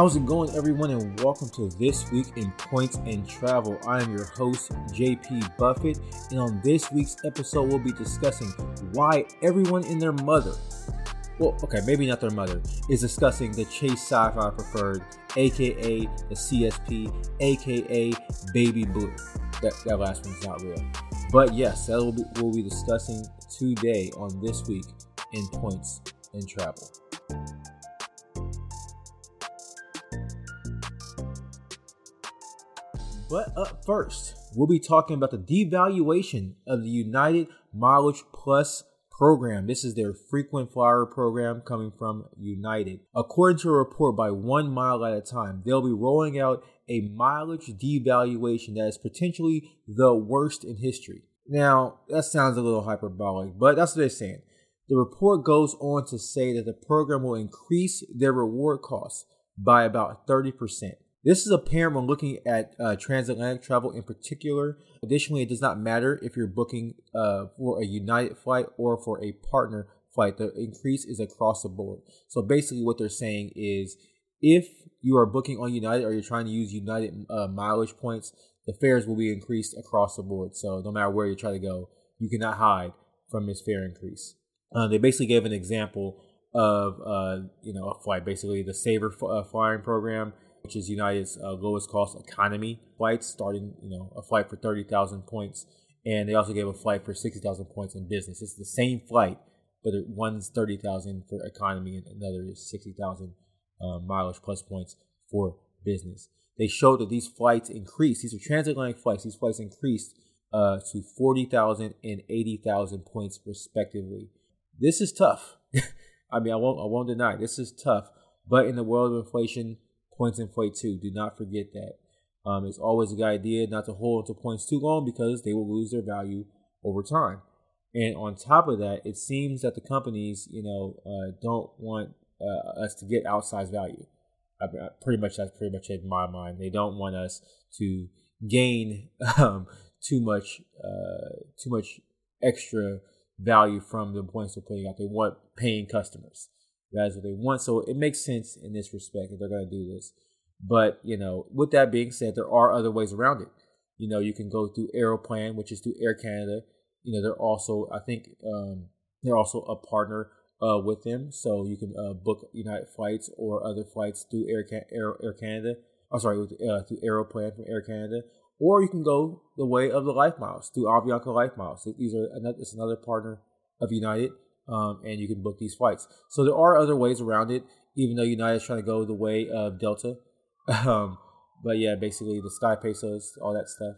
How's it going, everyone, and welcome to This Week in Points and Travel. I am your host, JP Buffet, and on this week's episode, we'll be discussing why everyone and their mother, well, okay, maybe not their mother, is discussing the Chase Sapphire Preferred, aka the CSP, aka Baby Blue. That, that last one's not real. But yes, that will be, we'll be discussing today on This Week in Points and Travel. But up first, we'll be talking about the devaluation of the United Mileage Plus program. This is their frequent flyer program coming from United. According to a report by One Mile at a Time, they'll be rolling out a mileage devaluation that is potentially the worst in history. Now, that sounds a little hyperbolic, but that's what they're saying. The report goes on to say that the program will increase their reward costs by about 30%. This is apparent when looking at uh, transatlantic travel in particular. Additionally, it does not matter if you're booking uh, for a United flight or for a partner flight. The increase is across the board. So basically, what they're saying is if you are booking on United or you're trying to use United uh, mileage points, the fares will be increased across the board. So no matter where you try to go, you cannot hide from this fare increase. Uh, they basically gave an example of uh, you know a flight, basically the Saver f- uh, flying program which is United's uh, lowest cost economy flights, starting you know a flight for thirty thousand points, and they also gave a flight for sixty thousand points in business. It's the same flight, but one's thirty thousand for economy, and another is sixty thousand uh, mileage plus points for business. They showed that these flights increased. These are transatlantic flights. These flights increased uh, to 40,000 and 80,000 points respectively. This is tough. I mean, I won't, I won't deny this is tough. But in the world of inflation, points inflate too. Do not forget that. Um, it's always a good idea not to hold onto points too long because they will lose their value over time. And on top of that, it seems that the companies, you know, uh, don't want uh, us to get outsized value. I, I, pretty much that's pretty much in my mind. They don't want us to gain um, too much, uh, too much extra value from the points they're putting out. They want paying customers. That's what they want. So it makes sense in this respect if they're going to do this. But, you know, with that being said, there are other ways around it. You know, you can go through Aeroplan, which is through Air Canada. You know, they're also, I think, um, they're also a partner uh, with them. So you can uh, book United flights or other flights through Air, Air, Air Canada. I'm oh, sorry, uh, through Aeroplan from Air Canada. Or you can go the way of the Life Miles through Avianca Life Miles. These are another, it's another partner of United um, and you can book these flights. So there are other ways around it, even though United is trying to go the way of Delta. um, but yeah, basically the Sky Pesos, all that stuff.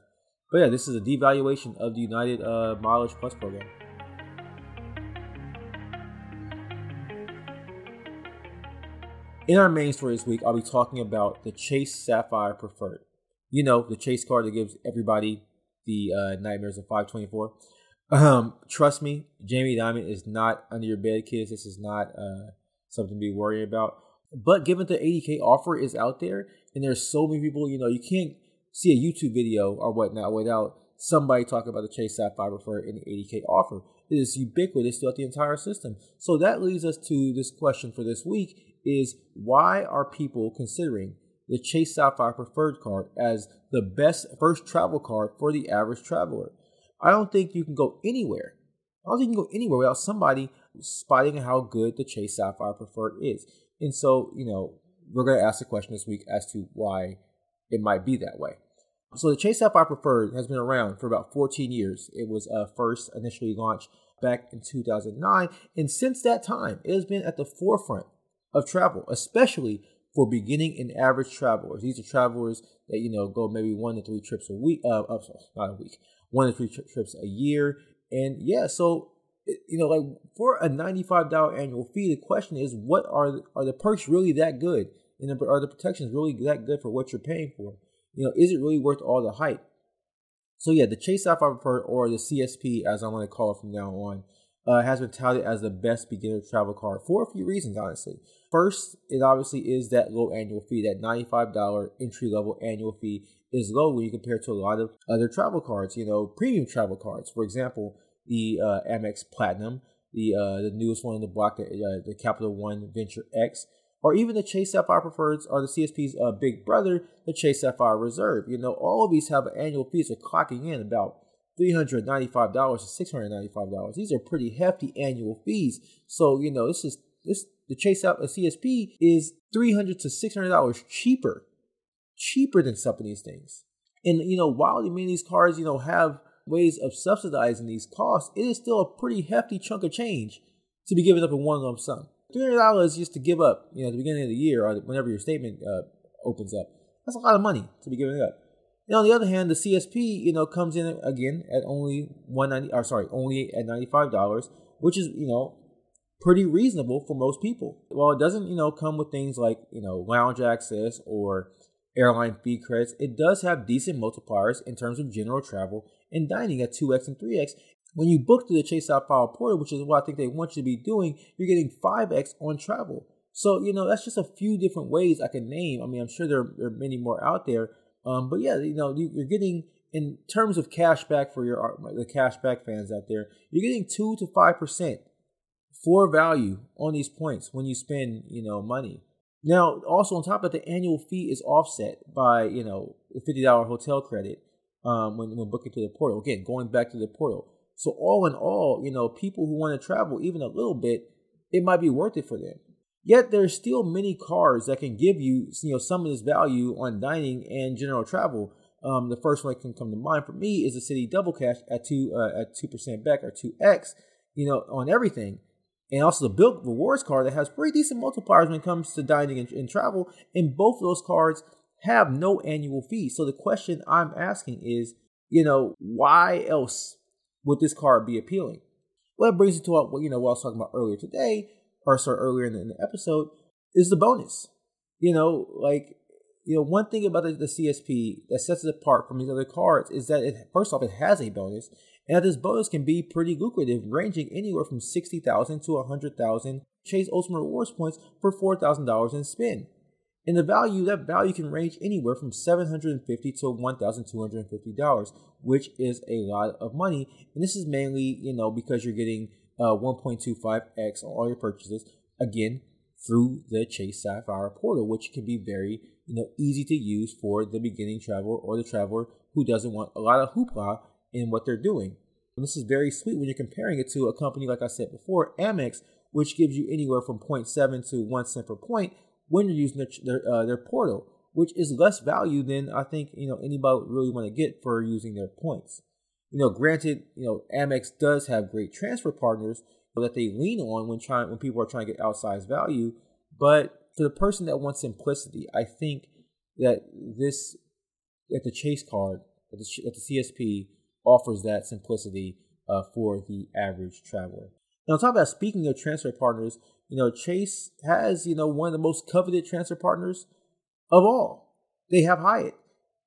But yeah, this is a devaluation of the United uh, Mileage Plus program. In our main story this week, I'll be talking about the Chase Sapphire Preferred. You know, the Chase card that gives everybody the uh, nightmares of 524. Um, trust me, Jamie Dimon is not under your bed, kids. This is not uh, something to be worried about. But given the 80k offer is out there, and there's so many people, you know, you can't see a YouTube video or whatnot without somebody talking about the Chase Sapphire for an 80k offer. It is ubiquitous throughout the entire system. So that leads us to this question for this week: Is why are people considering the Chase Sapphire Preferred card as the best first travel card for the average traveler? I don't think you can go anywhere. I don't think you can go anywhere without somebody spotting how good the Chase Sapphire Preferred is. And so, you know, we're going to ask the question this week as to why it might be that way. So the Chase Sapphire Preferred has been around for about 14 years. It was uh, first initially launched back in 2009, and since that time, it has been at the forefront of travel, especially for beginning and average travelers. These are travelers that you know go maybe one to three trips a week, uh, not a week, one to three tri- trips a year. And yeah, so you know, like for a ninety-five dollar annual fee, the question is, what are are the perks really that good, and are the protections really that good for what you're paying for? You know, is it really worth all the hype? So yeah, the Chase Sapphire Preferred, or the CSP, as I'm going to call it from now on, uh, has been touted as the best beginner travel card for a few reasons, honestly. First, it obviously is that low annual fee, that $95 entry level annual fee is low when you compare to a lot of other travel cards, you know, premium travel cards. For example, the uh, Amex Platinum, the uh, the newest one in the block, the, uh, the Capital One Venture X. or even the Chase Sapphire Preferreds or the CSP's uh, big brother, the Chase Sapphire Reserve. You know, all of these have an annual fees of clocking in about $395 to $695. These are pretty hefty annual fees. So, you know, this is this the Chase out a CSP is $300 to $600 cheaper, cheaper than some of these things. And, you know, while many of these cars, you know, have ways of subsidizing these costs, it is still a pretty hefty chunk of change to be given up in one lump sum. $300 just to give up, you know, at the beginning of the year or whenever your statement uh, opens up. That's a lot of money to be giving up. And on the other hand, the CSP, you know, comes in again at only 190 or sorry, only at $95, which is, you know, pretty reasonable for most people. While it doesn't, you know, come with things like, you know, lounge access or airline fee credits, it does have decent multipliers in terms of general travel and dining at 2x and 3x. When you book through the Chase Sapphire portal, which is what I think they want you to be doing, you're getting 5x on travel. So, you know, that's just a few different ways I can name. I mean, I'm sure there, there are many more out there. Um, but yeah, you know, you're getting in terms of cash back for your the cash back fans out there, you're getting two to five percent for value on these points when you spend, you know, money. Now, also on top of the annual fee is offset by, you know, the fifty dollar hotel credit um, when when booking to the portal. Again, going back to the portal. So all in all, you know, people who want to travel even a little bit, it might be worth it for them. Yet there's still many cars that can give you, you know, some of this value on dining and general travel. Um, the first one that can come to mind for me is the Citi Double Cash at two uh, at two percent back or two x, you know, on everything and also the Bilt Rewards card that has pretty decent multipliers when it comes to dining and, and travel. And both of those cards have no annual fee. So the question I'm asking is, you know, why else would this card be appealing? Well, that brings it to what you know what I was talking about earlier today, or sorry, earlier in the, episode, is the bonus. You know, like you know, one thing about the, the, CSP that sets it apart from these other cards is that it first off it has a bonus, and that this bonus can be pretty lucrative, ranging anywhere from 60,000 to 100,000 Chase Ultimate Rewards points for $4,000 in spin. And the value, that value can range anywhere from 750 to $1,250, which is a lot of money. And this is mainly, you know, because you're getting uh, 1.25x on all your purchases, again, through the Chase Sapphire portal, which can be very, you know, easy to use for the beginning traveler or the traveler who doesn't want a lot of hoopla in what they're doing. And this is very sweet when you're comparing it to a company, like I said before, Amex, which gives you anywhere from 0.7 to 1 cent per point when you're using their, their, uh, their portal, which is less value than I think you know anybody would really want to get for using their points. You know, granted, you know Amex does have great transfer partners that they lean on when trying when people are trying to get outsized value, but for the person that wants simplicity, I think that this at the Chase card, at the, the CSP, offers that simplicity uh, for the average traveler. Now, of that, speaking of transfer partners, you know, Chase has, you know, one of the most coveted transfer partners of all. They have Hyatt.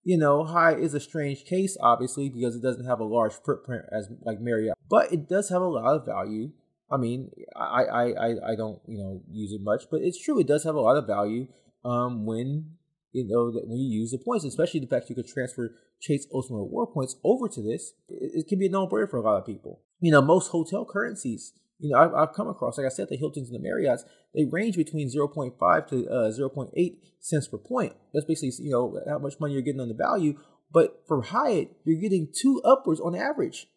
You know, Hyatt is a strange case, obviously, because it doesn't have a large footprint as like Marriott, but it does have a lot of value. I mean, I I I, I don't you know use it much, but it's true. It does have a lot of value um, when you know that when you use the points, especially the fact you could transfer Chase Ultimate Reward points over to this, it, it can be a no-brainer for a lot of people. You know, most hotel currencies, you know, I've, I've come across, like I said, the Hiltons and the Marriotts, they range between 0.5 to uh, 0.8 cents per point. That's basically, you know, how much money you're getting on the value. But for Hyatt, you're getting two upwards on average,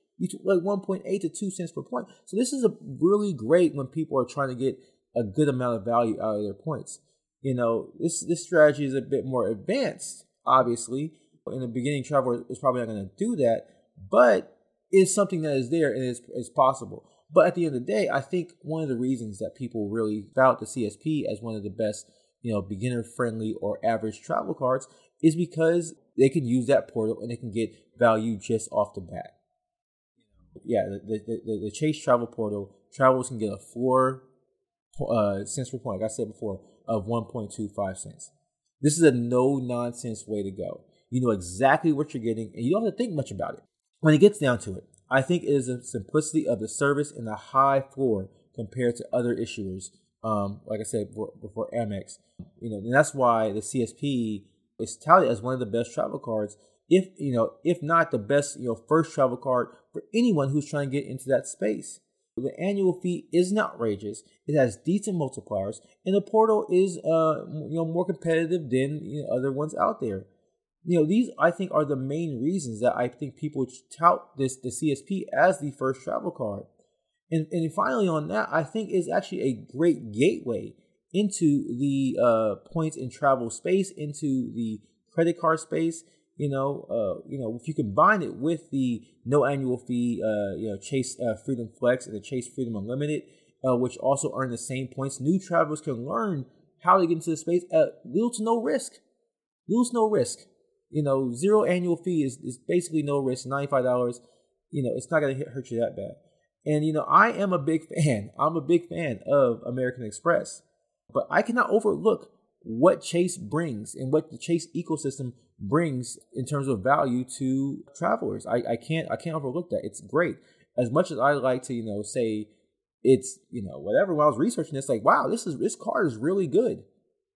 like 1.8 to 2 cents per point. So this is a really great when people are trying to get a good amount of value out of their points. You know, this this strategy is a bit more advanced, obviously. In the beginning, travel is probably not going to do that, but it's something that is there and it's, it's possible. But at the end of the day, I think one of the reasons that people really tout the CSP as one of the best, you know, beginner friendly or average travel cards is because they can use that portal and they can get value just off the bat. Yeah, the, the, the, the Chase Travel Portal, travelers can get a four uh, cents per point, like I said before, of 1.25 cents. This is a no nonsense way to go. You know exactly what you're getting, and you don't have to think much about it. When it gets down to it, I think it is the simplicity of the service and the high floor compared to other issuers. Um, like I said before, before Amex, you know, and that's why the CSP is touted as one of the best travel cards. If you know, if not the best, you know, first travel card for anyone who's trying to get into that space. The annual fee isn't outrageous. It has decent multipliers, and the portal is uh you know more competitive than you know, other ones out there. You know these I think are the main reasons that I think people tout this the CSP as the first travel card. And and finally on that, I think is actually a great gateway into the uh, points in travel space, into the credit card space. You know, uh, you know, if you combine it with the no annual fee, uh, you know, Chase uh, Freedom Flex and the Chase Freedom Unlimited, uh, which also earn the same points, new travelers can learn how to get into the space at little to no risk. Little to no risk. You know, zero annual fee is, is basically no risk, $95. You know, it's not going to hurt you that bad. And, you know, I am a big fan. I'm a big fan of American Express. But I cannot overlook what Chase brings and what the Chase ecosystem brings in terms of value to travelers. I, I can't I can't overlook that. It's great. As much as I like to, you know, say it's, you know, whatever when I was researching this, like, wow, this is this card is really good.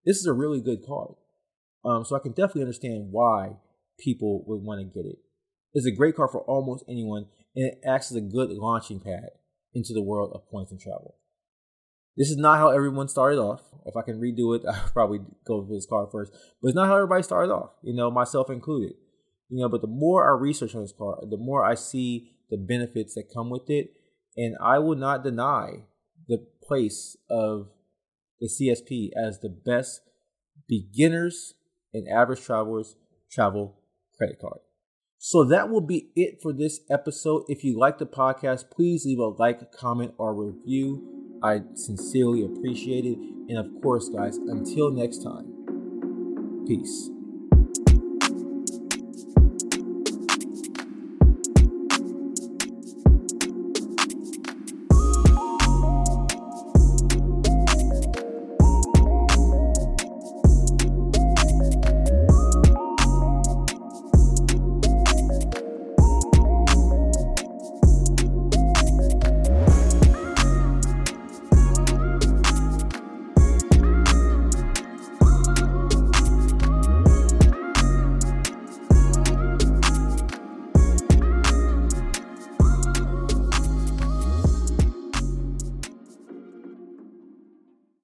This is a really good card. Um, so I can definitely understand why people would want to get it. It's a great card for almost anyone, and it acts as a good launching pad into the world of points and travel. This is not how everyone started off. If I can redo it, I'll probably go for this card first. But it's not how everybody started off, you know, myself included. You know, but the more I research on this card, the more I see the benefits that come with it. And I will not deny the place of the CSP as the best beginners and average travelers travel credit card. So that will be it for this episode. If you like the podcast, please leave a like, comment, or review. I sincerely appreciate it. And of course, guys, until next time, peace.